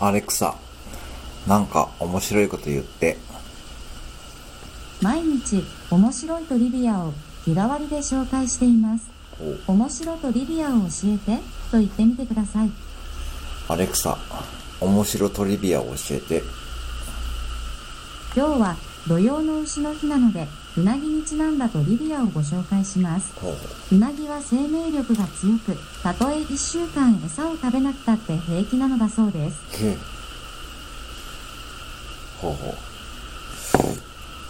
アレクサ、なんか面白いこと言って。毎日面白いトリビアを日替わりで紹介しています。お面白トリビアを教えてと言ってみてください。アレクサ、面白トリビアを教えて。今日は土曜の牛の日なので、うなぎにちなんだトリビアをご紹介します。ほうなぎは生命力が強く、たとえ1週間餌を食べなくたって平気なのだそうです。ほうほう。